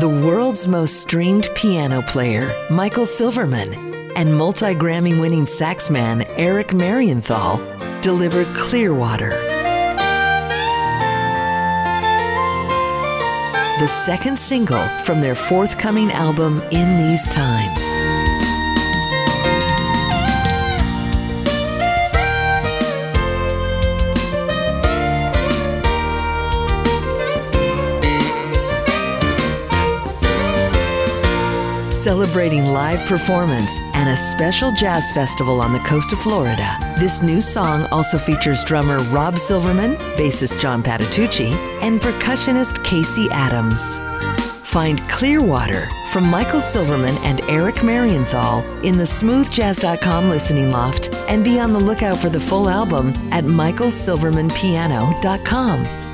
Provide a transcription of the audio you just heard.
The world's most streamed piano player, Michael Silverman, and multi Grammy winning saxman Eric Marienthal deliver Clearwater. The second single from their forthcoming album, In These Times. Celebrating live performance and a special jazz festival on the coast of Florida, this new song also features drummer Rob Silverman, bassist John Patitucci, and percussionist Casey Adams. Find Clearwater from Michael Silverman and Eric Marienthal in the smoothjazz.com listening loft and be on the lookout for the full album at michaelsilvermanpiano.com.